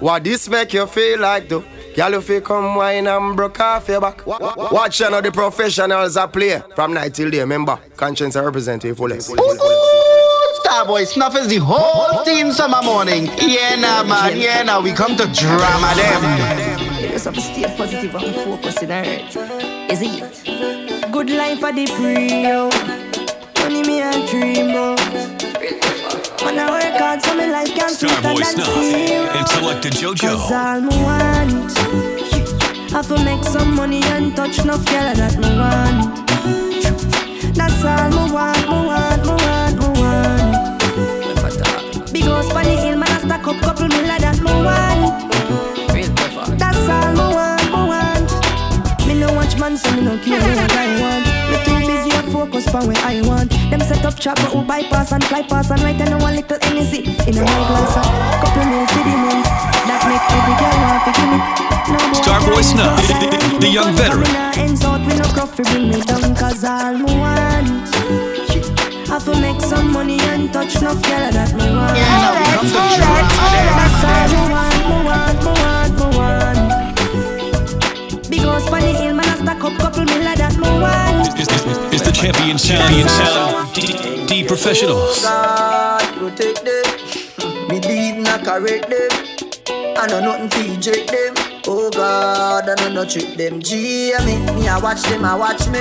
What this make you feel like though? Girl, if you come wine and broke off your back. Watch you know the professionals are play from night till day. Remember, conscience represent you fullest. Starboy Snuff is the whole team summer morning. Yeah, nah, man. Yeah, nah. We come to drama them. You just have to stay positive and focus in earth. Is it? Good life for the free, yo. Money me a dream of. When I work hard, so my life can sweet Starboy and Snuff and Selected Cause JoJo. all me want Have to make some money and touch enough girl that me want That's all me want, me want, me want, me want. Big house on the hill, man I stack up couple miller that me want That's all me want, me want. Me no watch man so me no care what I want. Me and focus for where I want. Them set up trap but who bypass and fly pass and right and know a little energy In a my glass uh, couple mil for the month That make every girl want to give me no boy Starboy can't Snuff, cross the- the- the young veteran. me nah ends out with no coffee bring me down cause all me want. Have to make some money and touch enough girl that me want. Yeah, nah. We come to drama them. That's all me want, me want, me want, me want. Big house on the hill, man I stack up couple miller that me want It's, it's, it's the champion champion sound. D, D professionals. God protect them. Me lead not correct them. I know nothing to eject them. Oh God, I know no trick them. G, I me, me I watch them, I watch me.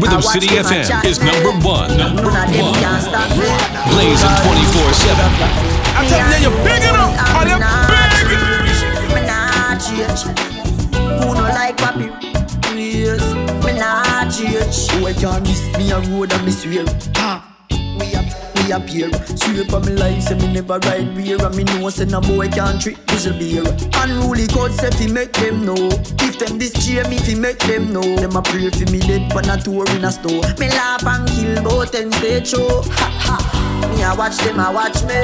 Rhythm I City FM is number one. Number None one. can stop me. Blazing 24 7. I tell them you're big enough. All you big. Me nah change. Who no like papi? Change. I can miss me a road and me swear. Ha. We up, we up here. Swear for me life, say me never ride beer. And me know say no boy can trick whistle beer. Unruly code say fi make them know. If them this cheer me fi make them know. Them a pray fi me dead pan a tour in a store. Me laugh and kill both and stage show. Ha ha. Me I watch them, I watch me.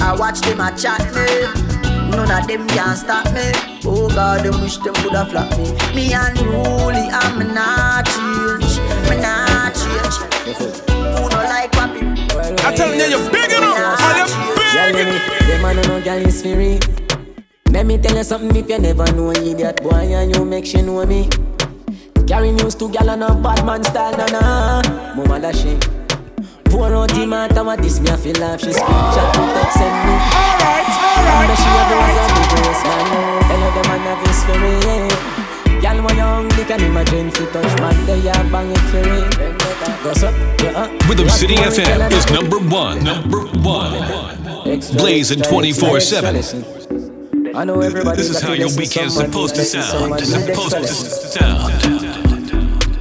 I watch them a chat me. None of them can stop me. Oh God, them wish them coulda flop me. Me unruly, I'm not change. Me not change. Who no like papi? I tell you, you're big enough. Are you Girl, big? me, them man no girl is free. Let me tell you something if you never know idiot boy and you make she know me. Carry news to gal and a bad man style, na na. Mama da she. Pour out the matter what this me I feel like she screenshot to text send me. Alright, alright, And she have was a big waist man. Tell you them man have his spirit. Yeah. Gal when young, they can imagine fi touch man, they a bang it for it. Goes up, yeah. Rhythm Watch City FM is number one. Number one. Extra, Blazing extra, 24/7. I know everybody This is how your listen weekend's supposed to sound. someone, It's need supposed extra to sound.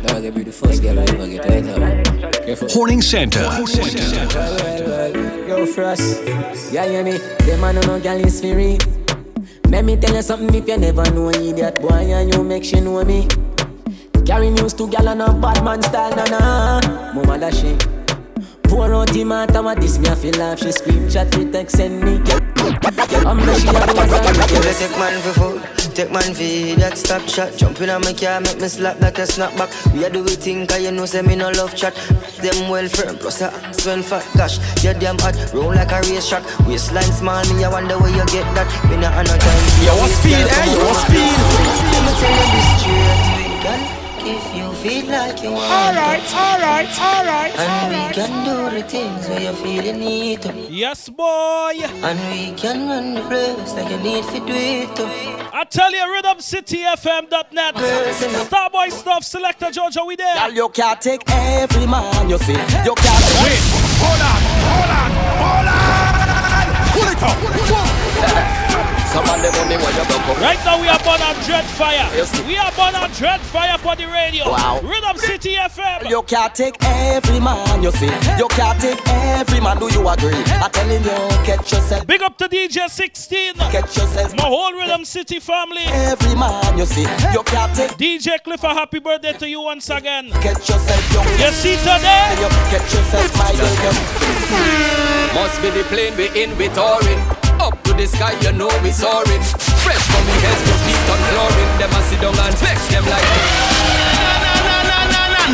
Now they be the first girl I ever get right now. Horning Santa. For us. Yeah, me? Man no. Let me tell you something if you never know idiot boy and you make she know me. Carry news to gal and a bad man style, na na. Mama da she. Pour out the matter what this me I feel like she scream chat me text send me. I'm the she a was a You take man for food, take man for that stop shot. Jumping on my car, make me slap like a snapback. We a do we think, cause you know, say me no love chat. Them well firm, plus a hands well fat. Gosh, you damn hot, roll like a race track. Waistline small, me, I wonder where you get that. Me not on no time. for Yo, your what waist, speed, girl, eh? come Yo, on, what come on. speed? Let me tell you this straight, girl. If you feel like you want Alright, alright, alright, And we alright. can do the things where you feel you need to. Yes, boy. And we can run the place like you need to do it to. I tell you, rhythmcityfm.net. Starboy Snuff, selector JoJo, we there. Girl, you can't take every man you see. You can't take Wait, hold on, hold on, hold on. Pull it up. Some of the money when you broke up. Right now we are born on Dread Fire. We are born on Dread Fire for the radio. Wow. Rhythm City FM. You can't take every man you see. You can't take every man. Do you agree? I'm telling you, catch yourself, Big up to DJ 16. catch yourself. My whole Rhythm City family. Every man you see. You can't take, DJ Cliff, a happy birthday to you once again. catch yourself, young. You see today? You catch yourself, my girl. you- Must be the plane we in, we touring. Up to the sky, you know we soaring. Fresh from me head to feet on flooring. Them a sit down and flex them like.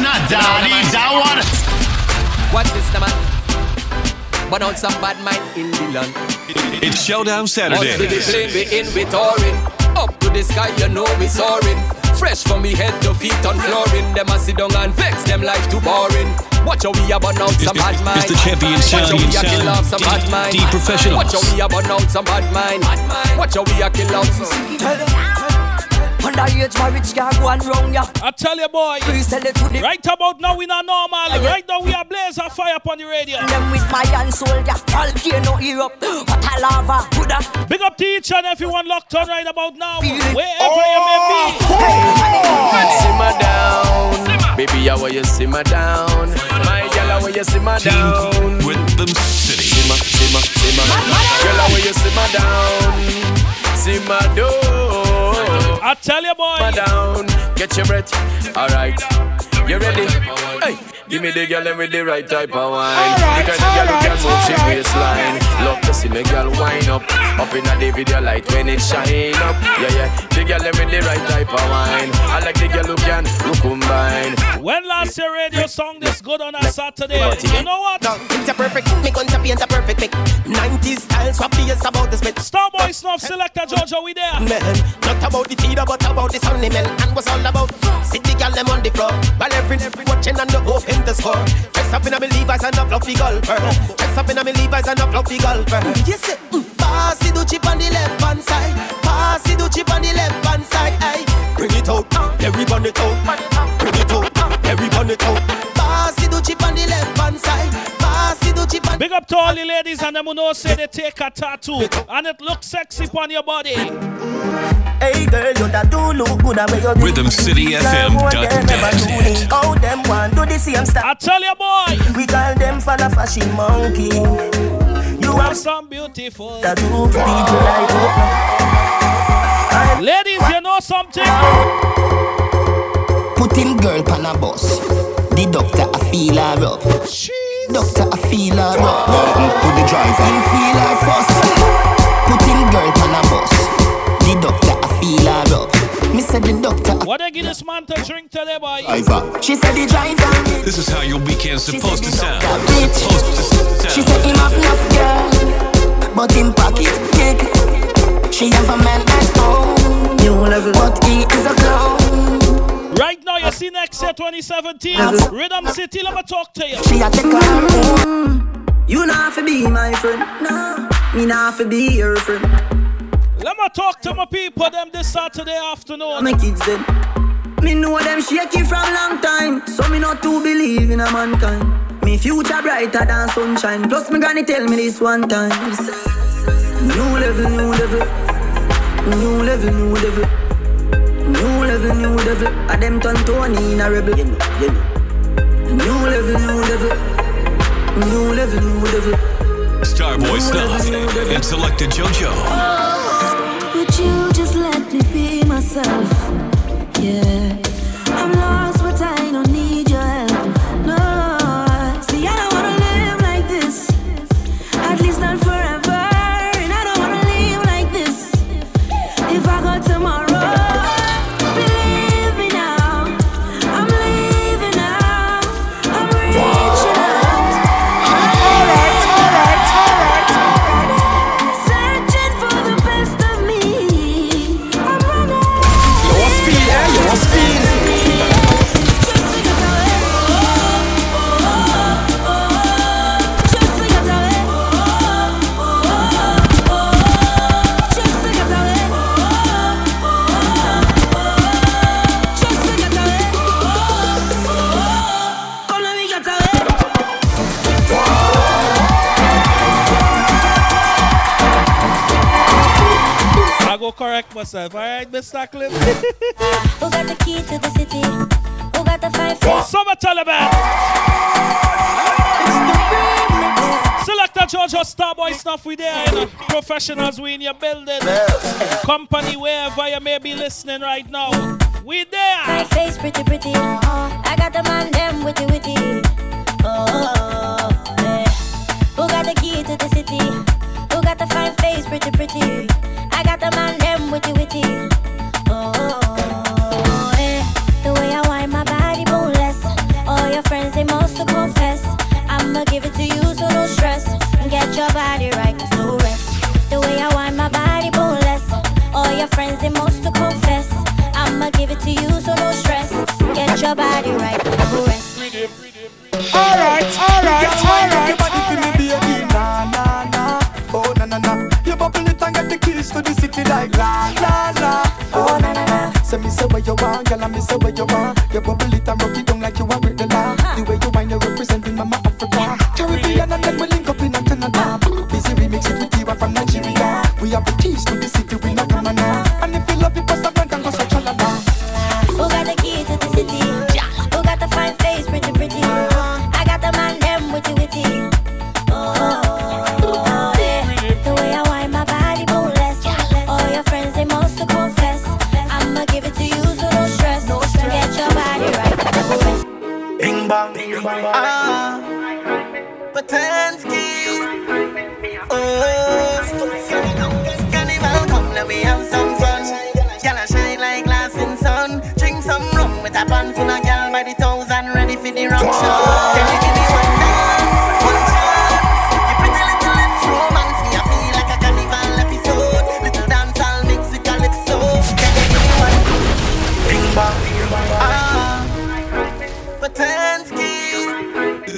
Nah, daddy, that one. What is the man? but out some bad mind in the land. It's Showdown Saturday. Us with the plane, we in, we touring. Up to the sky, you know we soaring. Fresh from me head to feet on flooring. Them a sit down and vex, them life too boring. Watch how we a burn out some bad mind. It's the champion Watch sound, how we a sound, kill off some bad mind. D professionals. Watch how we a burn out some bad mind. Watch how we a kill out some. Underage marriage can't go on wrong, yeah. I tell you, boy. Please tell it to the Right about now, we not normal. Right now, we are blaze of fire upon the radio. them with my hand soldier. Volcano Europe. What a lava. Buddha. Big up to each and everyone locked on right about now. Wherever you may be. Oh, simmer down, baby, how are you simmer down? My girl, how are you simmer Team down? Rhythm City. Simmer, simmer, simmer. Girl, how are you simmer down? Simmer down. I tell you, boy. Down. Get your breath. Alright. You ready? Hey. Give me the girl and with the right type of wine. The kind of girl who can move she waistline. Love to see me girl wind up. Up in the video light when it shine up. Yeah, yeah. The girl and with the right type of wine. I like the girl who can who combine. When last year radio song this good on a Saturday, you know what? No, it's a perfect me gonna paint a perfect pic 90s style swap is about the spit Starboy Snuff Selector JoJo, we there. Man, not about the theater but about the sound man And was all about City girl them on the floor While every every watching and the open the score Dress up in a Levi's and a fluffy golfer. Dress up in a Levi's and a fluffy golfer. Yes, mm. It do chip on the left hand to all the ladies and them who know say they take a tattoo and it looks sexy upon your body. Hey girl, you that do look good at where you RhythmCityFM.net. How oh, them want do the same stuff. I tell you, boy. We call them for the fashion monkey. You have some beautiful that do people like up. Ladies, you know something? Put him girl pan a bus. The doctor a feel her up. Doctor a feel her up. To the driver him feel her fuss. Put him girl pan a bus. The doctor a feel her up. Me said the doctor. a- What they give this man to drink today, boy? She said the driver. This is how your weekend's supposed to sound. Bitch. Supposed to She sound. said him have enough girl, but him pocket kick. She have a man at home, new level, but he is a clown. Right now, you see next year 2017, Rhythm City, let me talk to you. She a take her. You not have to be my friend, no. Me not have to be your friend. Let me talk to my people them this Saturday afternoon. My kids them. Me know them shaky from long time, so me not to believe in a mankind. Me future brighter than sunshine. Plus me granny tell me this one time. New level, new level, new level, new level, new level, new level. A them turn Tony in a rebel. New level, new level, new level, new level. Starboy Snuff and Selector JoJo. Would you just let me be myself? Correct myself, alright, Mr. Cliff? Who got the key to the city? Who got the five face? Summer Taliban! Selector JoJo Starboy Snuff, we there, you know. Professionals, we in your building. Company, wherever you may be listening right now. We there! My face pretty pretty. I got the man them witty witty. Oh, yeah. Who got the key to the city? Who got the fine face pretty pretty? I got the man them your body right now. Alright, alright, alright. Your body. Na na na, oh na na na. You bubble it and get the keys to the city like la la la, oh na na na. Say me say where you want, girl, I me say where you want. You bubble it and rock it down.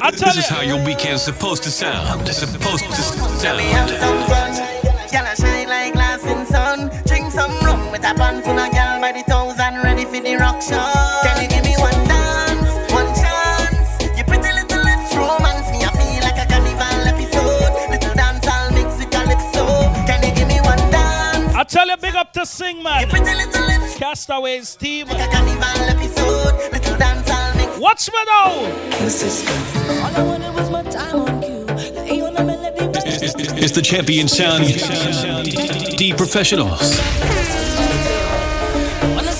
I tell This is how your weekend's supposed to sound. Supposed to Let me have sound. some fun. Gyal a shine like glass in sun. Drink some rum with a pan full of gyal by the thousand, ready for the rock show. Can you give me one dance, one chance? Your pretty little lips romance me. I feel like a carnival episode. Little dance, I'll mix with calypso. Can you give me one dance? I tell you, big up to Sing Man. Pretty little lips, Castaways team. like a carnival episode. Little dance, I'll mix. Watch me now. All I wanted was my time on on the. It's the champion sound. D professionals. Wanna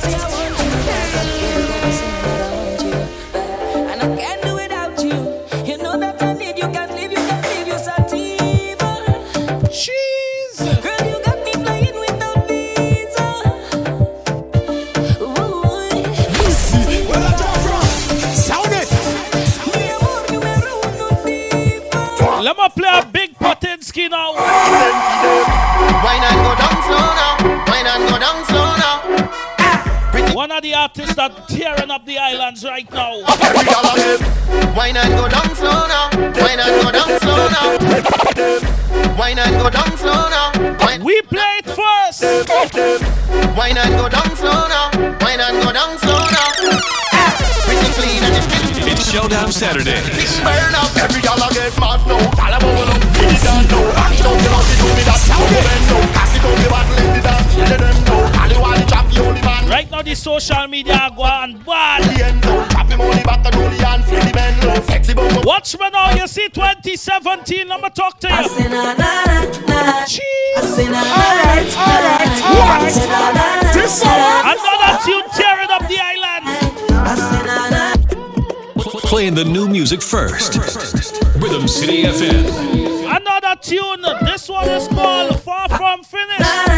the bend low. Sexy bum. Watch me now. You see 2017. Let me talk to I you. What? Na na na This song. Another tune tearing up the island. I say na na. Playing the new music first. Rhythm City FM. Another tune. This one is called Far From Finish. Ah,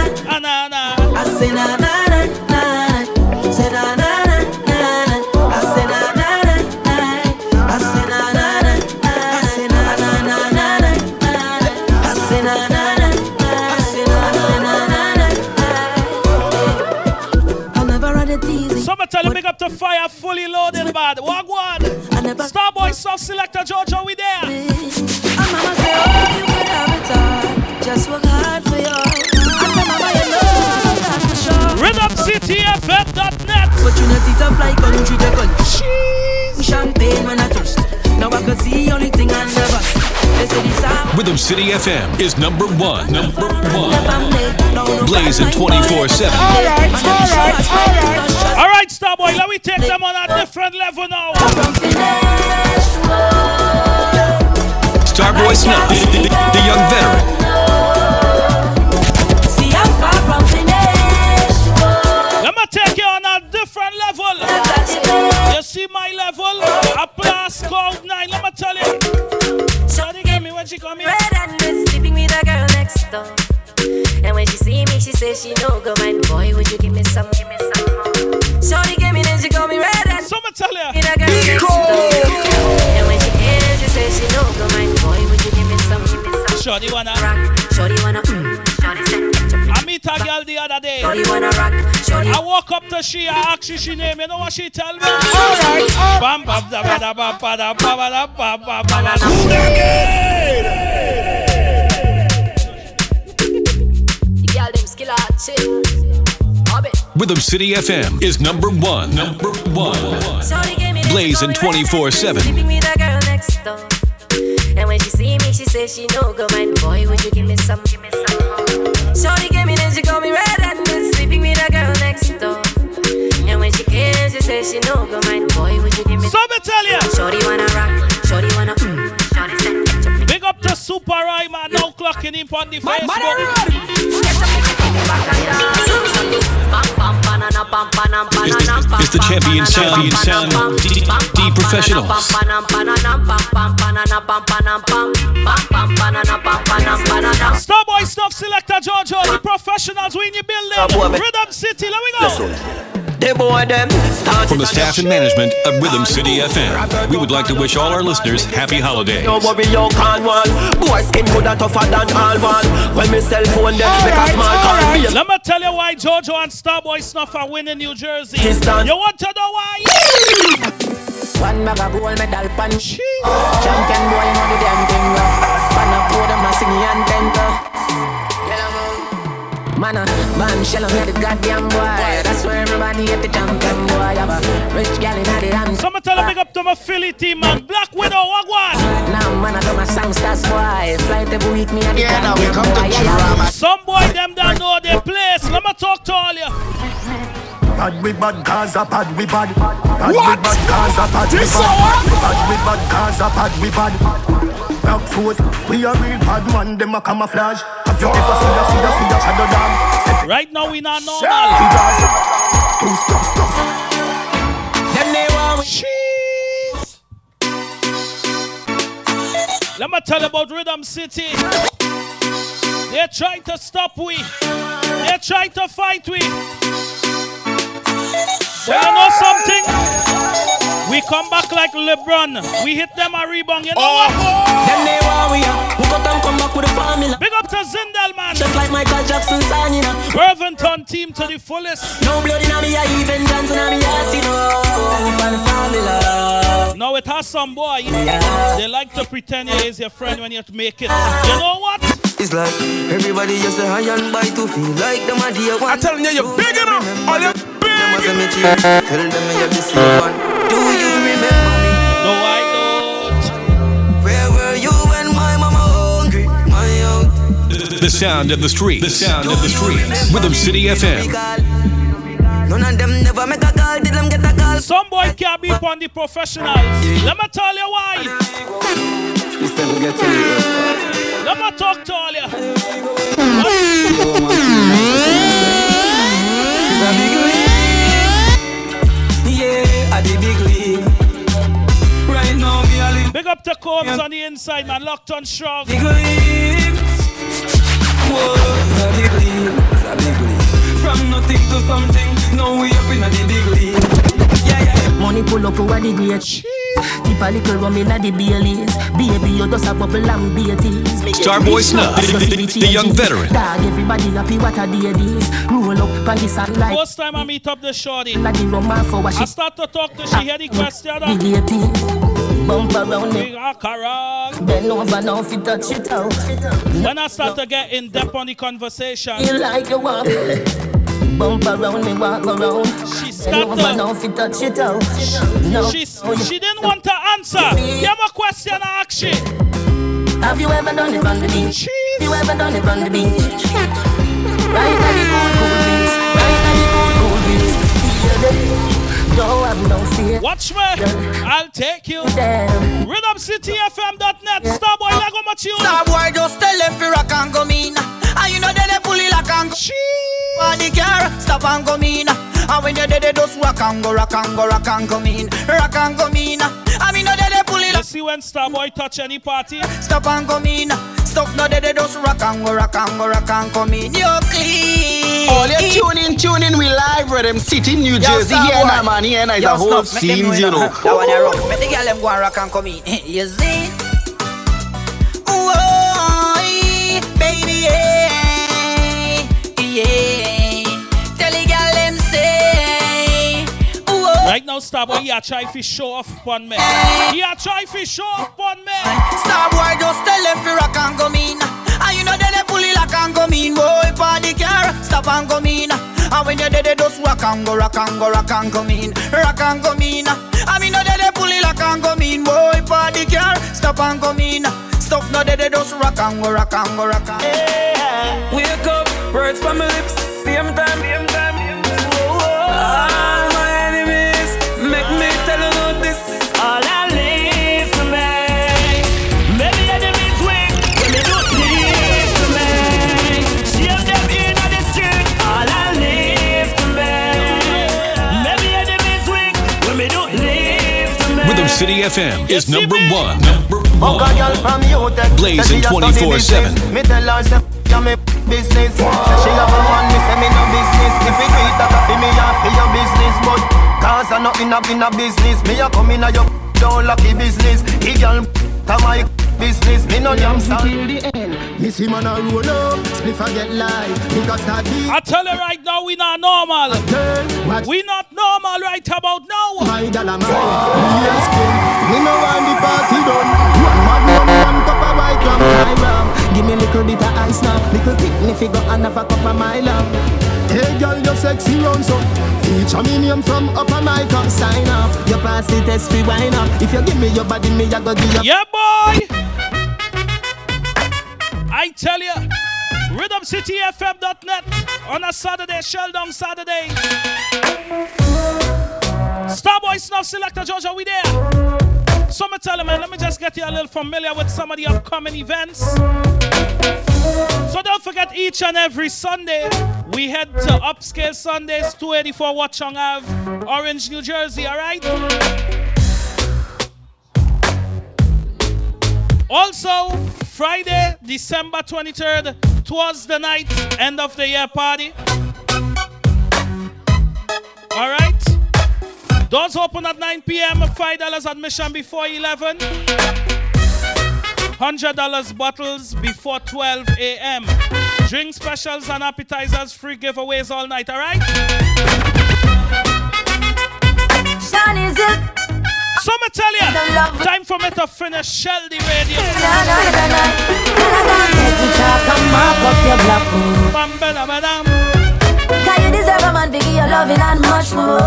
fully loaded bad. Walk one. I never. Starboy Snuff Selector JoJo, we there. And mama say, oh, you could have it all. Just work hard for you. I say, mama, you know that's for sure. RhythmCityFM.net. But you not it up like country to country. Champagne when I thirst. Now I can see only thing I never. They say this song. Rhythm City FM is number one. Number one. Never made. No, no, Blazing 24/7. Alright, And them alright, shots, alright. them shots. All right, Starboy, let me take them on a different level now. From finish, Starboy Snuff, the, the- the young veteran. See, I'm far from finish. Let me take you on a different level. You see my level? A plus code nine. Let me tell you. Shawty get me when she come here. Red and red, sleeping with a girl next door. And when she see me, she says she no go mind. Boy, would you give me some, give me some more? Shorty gave me, then she call me red and So me tell you. with a girl next door. And when she came, she says she no go mind. Boy, would you give me some, give me some Shawty wanna. rock? Shorty wanna, mm. Shorty said, I meet a girl the other day. Shorty wanna rock. Shorty I walk up to she, I ask she she name. You know what she tell me? Alright, alright. Bam bam da ba da ba ba da ba ba da ba ba ba ba. Rhythm City FM is number one. Number one. Blazing 24 7. Sleeping with a girl next door. And when she see me, she says she no go mind. Boy, would you give me some? Give me the champion sound, sound, D, D professionals. Starboy Snuff Selector Jojo, the professionals we in your building. Rhythm City, let me go. From the staff and management of Rhythm City FM, we would like to wish all our listeners happy holidays. No worry, you can one. Boy, skin good tougher than all one. When me cell phone them, make a small right. Let me tell you why Jojo and Starboy Snuff are winning New Jersey. You want to know why? One mega gold medal punch. Champion boy, you know damn thing. Pan up, put them a singing and temper. Man, uh, man, shell on the goddamn boy. That's where everybody get the champion boy. Have a rich gal in the hand. Someone tell a big up to my Philly team, man. Black Widow, what one? Now, man, I do my song stars boy. Fly to week me at the Yeah, now we come to drama. Some boy them don't know their place. Let me talk to all you. Bad we bad, Gaza bad we bad. Bad what? we bad, Gaza bad we bad. Bad we bad, Gaza bad we bad. Back foot, we a real bad man. Them a camouflage. Have you ever seen a see a see a shadow dog? Right now we not normal. Two stop stop. Them they want Cheese. Let me tell you about Rhythm City. They're trying to stop we. They're trying to fight we. But you know something? We come back like LeBron. We hit them a rebound. You know oh, what? Them they want we Who got them come back with a formula. Big up to Zindel, man. Just like Michael Jackson sign, you know. Worthington team to the fullest. No blood in me, I even dance in me heart, you know. formula. Now it has some boy. Yeah. They like to pretend you is your friend when you have to make it. You know what? It's like everybody just a high and buy to feel like them a dear one. I'm telling you, you're big enough. All you Tell them you're the same one. The sound of the streets. The sound of the streets. Rhythm City FM. None of them never make a call. Did them get a call? Some boy can't be upon the professionals. Let me tell you why. This never get to you. Let me talk to all you. It's a big league. Yeah, at the big league. Right now, me a. Big up the Combs on the inside, man. Locked on strong. Big league. Whoa, it's a big league. It's a big league. From nothing to something, now we up in the big league. Yeah, yeah. Money pull up over the great. Tip a little rum inna the Baileys. Baby, you just a bubble and beaties. Starboy Snuff, the, the, the, the young veteran. Dog, everybody happy what a day this. Roll up on the sunlight. First time I meet up the shorty. Like the rum and I start to talk to she hear the question. Bump around around. Bend over now if you touch it out. When I start to get in depth on the conversation. You like you walk. Bump around me, walk around. She Bend stopped over up. now if you touch it out. No. She, she didn't want to answer. You have a question I ask she. Have you ever done it on the beach? Have you ever done it on the beach? Right on the cool, cool breeze. The- Don't have no fear. Watch me. I'll take you. Damn. RhythmCityFM.net. Starboy, like how much you? Starboy just tell them fi rock and come in. And you know they dey pull it like and For the car, stop and come in. And when you dey they just rock and go, rock and go, rock and come in, rock and come in. I mean know they dey pull it You see when Starboy touch any party? Stop and come in. Stop no they they just rock and go, rock and go, rock and come in. You clean. All you tune in, tune in, we live Rhythm City, New Jersey. Yeah, nah, man, yeah, nah, it's a whole scene, you know. That one you rock. Make the girl them go and rock and come in. You see? Right now, Starboy, he a try to show off upon me. He a try to show off upon me. Starboy just tell them fi rock and come in. And you know they dey pull it like and come in. Boy, party car, stop stop and come in. And when you're dead, just rock and go, rock and go, rock and come in, rock and come in. I mean, no dead, pull it like and come in. Boy, party car, stop and come in. Stop no dead, just rock and go, rock and go, rock and. Yeah. Wake up, words from my lips, same time, same time. City FM is number one. Number Fuck a girl from you, take Blazing 24 7. Me tell her, say, ya me business. Say she have a man, me say me no business. If it do that a fi me, a fi your business. But cause I not in a, in a business. Me a come in a your don't lucky business. The girl, to my business. Me no damn star. Me see man a roll up, spliff a get live. Because that beat. I tell you right now, we not normal. We not normal right about now. My dollar man, me a skin. Me no want the party done. One magnum, one cup of white rum, my rum. Give me little bit of ice now, little picnic figure and have a cup of my love. Hey girl, you sexy round so Feature me name from upper my cup Sign up, you pass the test free wine up If you give me your body, me I go give you Yeah boy I tell you RhythmCityFM.net On a Saturday, Showdown Saturday. Starboy Snuff Selector JoJo, we there. So me tell you man, let me just get you a little familiar with some of the upcoming events. So don't forget each and every Sunday we head to Upscale Sundays 284 Watchung Ave, Orange, New Jersey, alright? Also, Friday, December 23rd, towards the night, end of the year party. All right. Doors open at 9 p.m. $5 admission before 11. $100 bottles before 12 a.m. Drink specials and appetizers, free giveaways all night, all right? Is? So me tell you, time for me to finish Shell the radio. Come up up your block. Bam, bada, badam. Cause you deserve a man, biggie, your loving and much more.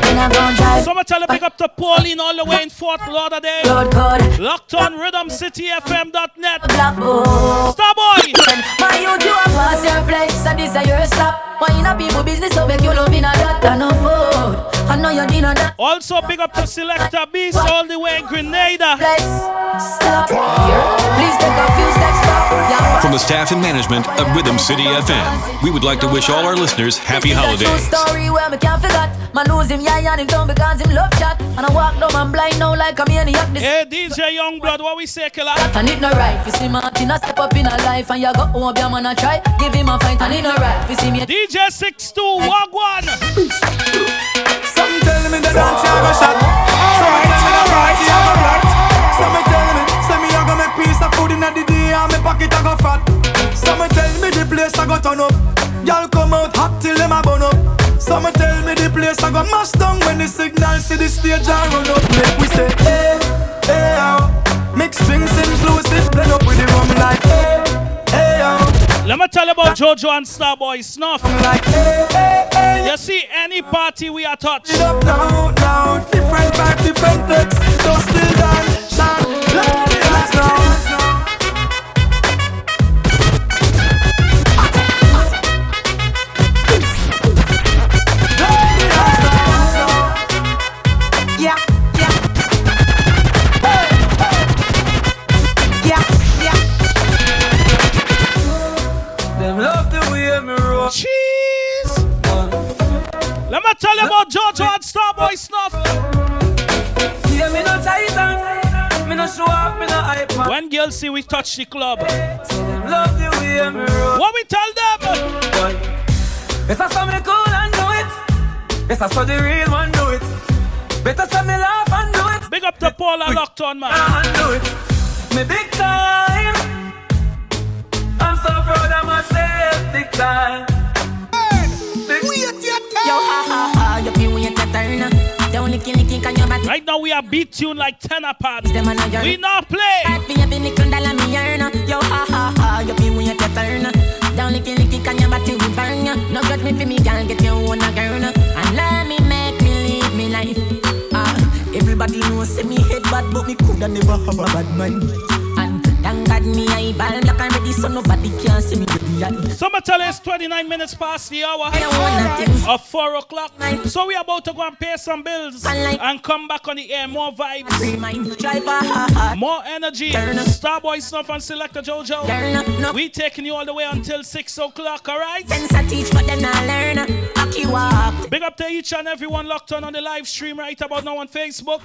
Then I'm drive. So me tell you, pick up to Pauline all the way in Fort Lauderdale. Locked on RhythmCityFM.net. Starboy. My you a pass your place, and this is your stop. Why in a people business, so make you love in a that and no food. I know you dinner that. Also, big up to Selector Beast all the way in Grenada. Stop. Please take a few steps From the staff and management of Rhythm City FM, we would like to wish all our listeners happy holidays. story where me can't forget. Man lose him, yeah, and him down because him love chat. And I walk down, I'm blind now like a maniac. Hey, DJ Youngblood, what we say, killer? and it no right. You see Martin a step up in a life and you go home, your man a try. Give him a fight and it no right. You see me. DJ 62, Wagwan. Some tell me the dance I go shot. Some tell me the party I go rock. Some tell me, say me I go make piece of food inna the day and me pocket I go fat. Some tell me the place I go turn up. Y'all come out hot till them a burn up. Some tell me the place I go mash down when the signal see the stage I run up. Make we say tell about Jojo and Starboy Snuff. You see, any party we are touch. Up now, now, different vibe, different flex. Don't still tell you about Jojo and Starboy Snuff. Yeah, me no titan, me no show up, me no hype man. When girls see we touch the club, Them love the way me roll. what we tell them? Better say me cool and do it. Better say the real one do it. Better say me laugh and do it. Big up to Paul and Lockton, man. And do it. Me big time. I'm so proud of myself, big time. Right now we are beat tune like tenor pad. Them a know you're- We not play. Down, licky licky, can your body burn ya. No got me for me, girl, get your own a girl. And let me make me live me life. Ah, everybody knows say me head bad, but me coulda never have a bad mind. God me I ball black and ready, so nobody can see me. Summer tell us 29 minutes past the hour of 4 o'clock. So we are about to go and pay some bills and come back on the air. More vibes, more energy. Starboy Snuff and Selector JoJo. We taking you all the way until 6 o'clock, alright? teach, but then I learn. Big up to each and everyone locked on on the live stream right about now on Facebook.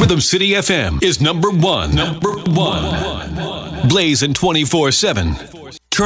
Rhythm City FM is number one. Number one. Blazing 24 7.